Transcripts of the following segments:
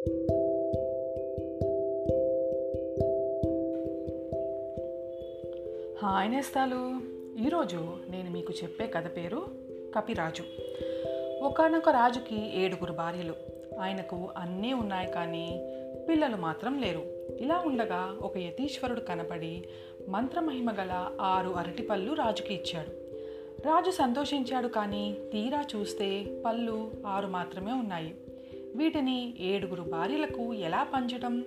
Hi నేస్తాలు ఈరోజు నేను మీకు చెప్పే కథ పేరు కపిరాజు. ఒకనొక రాజుకి ఏడుగురు భార్యలు. ఆయనకు అన్నీ ఉన్నాయి కానీ పిల్లలు మాత్రం లేరు. ఇలా ఉండగా ఒక యతీశ్వరుడు కనపడి మంత్రమహిమ గల ఆరు అరటిపళ్ళు రాజుకి ఇచ్చాడు. రాజు సంతోషించాడు కానీ తీరా చూస్తే పళ్ళు ఆరు మాత్రమే ఉన్నాయి. వీటిని ఏడుగురు భార్యలకు ఎలా పంచడం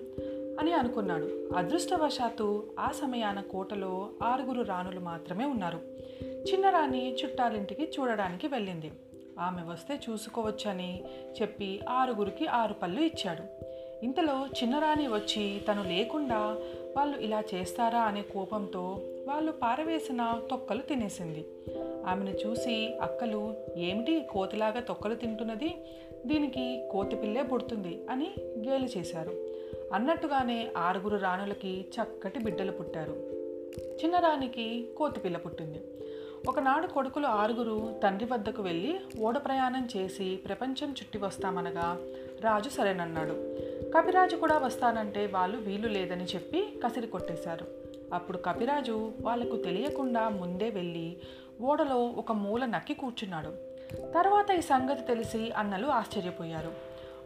అని అనుకున్నాడు. అదృష్టవశాత్తు ఆ సమయాన కోటలో ఆరుగురు రాణులు మాత్రమే ఉన్నారు. చిన్నరాణి చుట్టాలింటికి చూడడానికి వెళ్ళింది. ఆమె వస్తే చూసుకోవచ్చని చెప్పి ఆరుగురికి ఆరు పళ్ళు ఇచ్చాడు. ఇంతలో చిన్నరాణి వచ్చి తను లేకుండా వాళ్ళు ఇలా చేస్తారా అనే కోపంతో వాళ్ళు పారవేసిన తొక్కలు తినేసింది. ఆమెను చూసి అక్కలు ఏమిటి కోతిలాగా తొక్కలు తింటున్నది? దీనికి కోతి పిల్లే పుడుతుంది అని గేలి చేశారు. అన్నట్టుగానే ఆరుగురు రాణులకి చక్కటి బిడ్డలు పుట్టారు. చిన్నరానికి కోతి పిల్ల పుట్టింది. ఒకనాడు కొడుకులు ఆరుగురు తండ్రి వద్దకు వెళ్ళి ఓడ ప్రయాణం చేసి ప్రపంచం చుట్టి వస్తామనగా రాజు సరేనన్నాడు. కపిరాజు కూడా వస్తానంటే వాళ్ళు వీలు లేదని చెప్పి కసిరి కొట్టేశారు. అప్పుడు కపిరాజు వాళ్ళకు తెలియకుండా ముందే వెళ్ళి ఓడలో ఒక మూల నక్కి కూర్చున్నాడు. తర్వాత ఈ సంగతి తెలిసి అన్నలు ఆశ్చర్యపోయారు.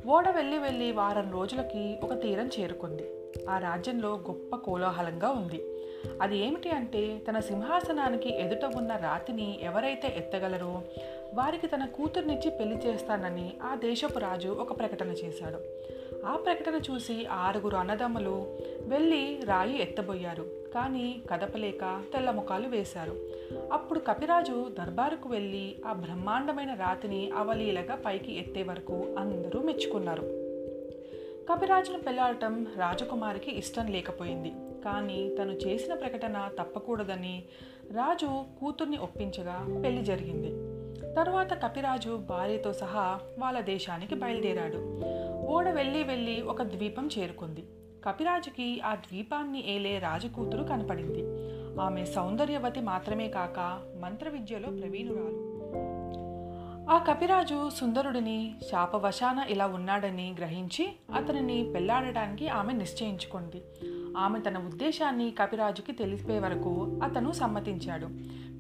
ఓడ వెళ్ళి వెళ్ళి వారం రోజులకి ఒక తీరం చేరుకుంది. ఆ రాజ్యంలో గొప్ప కోలాహలంగా ఉంది. అది ఏమిటి అంటే తన సింహాసనానికి ఎదుట ఉన్న రాతిని ఎవరైతే ఎత్తగలరో వారికి తన కూతుర్నిచ్చి పెళ్ళి చేస్తానని ఆ దేశపు రాజు ఒక ప్రకటన చేశాడు. ఆ ప్రకటన చూసి ఆరుగురు అన్నదమ్ములు వెళ్ళి రాయి ఎత్తబోయారు. కానీ కదపలేక తెల్ల ముఖాలు వేశారు. అప్పుడు కపిరాజు దర్బారుకు వెళ్ళి ఆ బ్రహ్మాండమైన రాతిని అవలీలగా పైకి ఎత్తే వరకు అందరూ మెచ్చుకున్నారు. కపిరాజును పెళ్ళాడటం రాజకుమారికి ఇష్టం లేకపోయింది. కానీ తను చేసిన ప్రకటన తప్పకూడదని రాజు కూతుర్ని ఒప్పించగా పెళ్ళి జరిగింది. తరువాత కపిరాజు భార్యతో సహా వాళ్ళ దేశానికి బయలుదేరాడు. ఓడ వెళ్ళి వెళ్ళి ఒక ద్వీపం చేరుకుంది. కపిరాజుకి ఆ ద్వీపాన్ని ఏలే రాజకూతురు కనపడింది. ఆమె సౌందర్యవతి మాత్రమే కాక మంత్ర విద్యలో ప్రవీణురాలు. ఆ కపిరాజు సుందరుడిని శాపవశాన ఇలా ఉన్నాడని గ్రహించి అతనిని పెళ్ళాడటానికి ఆమె నిశ్చయించుకుంది. ఆమె తన ఉద్దేశాన్ని కపిరాజుకి తెలిపే వరకు అతను సమ్మతించాడు.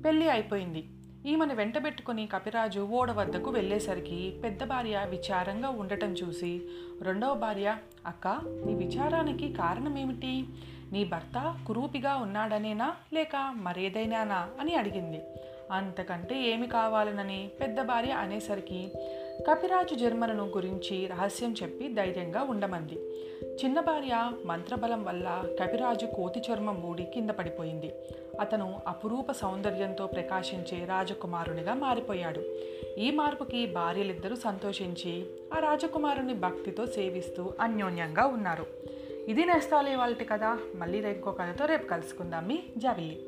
పెళ్ళి అయిపోయింది. ఈమెను వెంటబెట్టుకుని కపిరాజు ఓడ వద్దకు వెళ్ళేసరికి పెద్ద భార్య విచారంగా ఉండటం చూసి రెండవ భార్య అక్క నీ విచారానికి కారణమేమిటి? నీ భర్త కురూపిగా ఉన్నాడనేనా లేక మరేదైనానా? అని అడిగింది. అంతకంటే ఏమి కావాలనని? పెద్ద భార్య అనేసరికి కపిరాజు జన్మలను గురించి రహస్యం చెప్పి ధైర్యంగా ఉండమంది. చిన్న భార్య మంత్రబలం వల్ల కపిరాజు కోతి చర్మం ఊడి కింద పడిపోయింది. అతను అపురూప సౌందర్యంతో ప్రకాశించే రాజకుమారునిగా మారిపోయాడు. ఈ మార్పుకి భార్యలిద్దరూ సంతోషించి ఆ రాజకుమారుని భక్తితో సేవిస్తూ అన్యోన్యంగా ఉన్నారు. ఇది నేస్తాలే వాళ్ళ కదా మళ్ళీ ఇంకో కథతో రేపు కలుసుకుందాం మీ జావిల్లి.